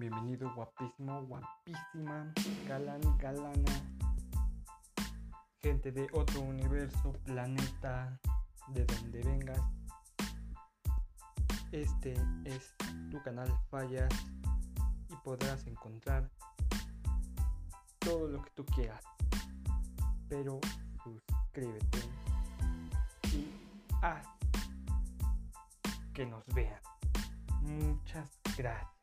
Bienvenido, guapísimo, guapísima, galán, galana, gente de otro universo, planeta, de donde vengas. Este es tu canal Fallas y podrás encontrar todo lo que tú quieras. Pero suscríbete y haz que nos vean. Muchas gracias.